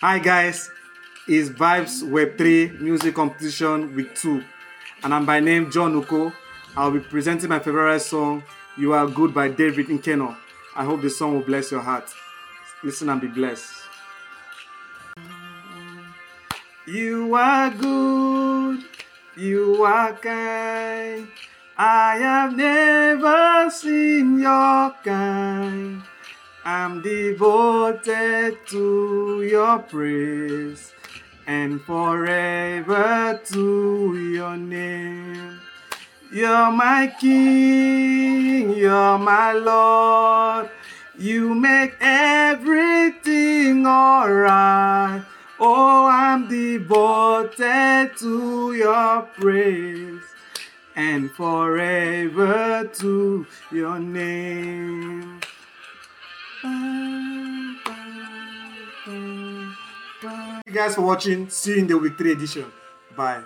Hi guys, it's Vibes Web3 Music Competition Week 2 and I'm by name John Uko. I'll be presenting my favorite song, You Are Good by David Nkennor. I hope the song will bless your heart. Listen and be blessed. You are good, you are kind. I have never seen your kind. I'm devoted to your praise and forever to your name. You're my King, you're my Lord. You make everything alright. Oh, I'm devoted to your praise and forever to your name. You guys for watching. See you in the week 3 edition. Bye.